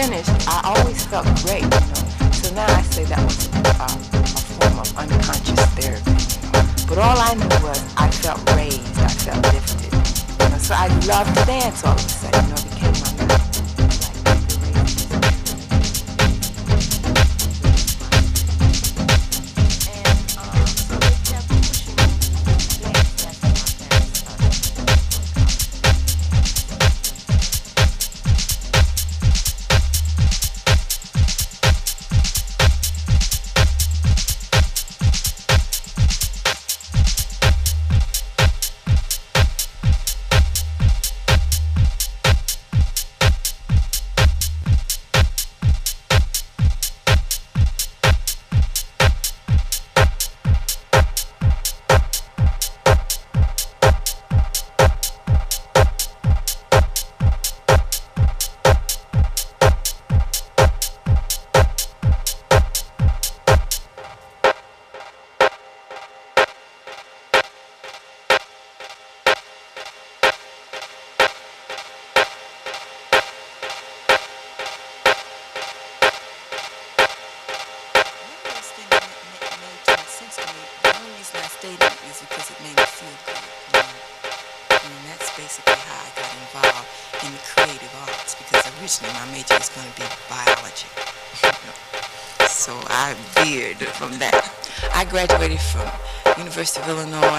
finished, I always felt great, you know. So now I say that was a, form of unconscious therapy. But all I knew was I felt raised, I felt lifted. You know, so I loved to dance all of a sudden, from University of Illinois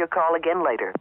your call again later.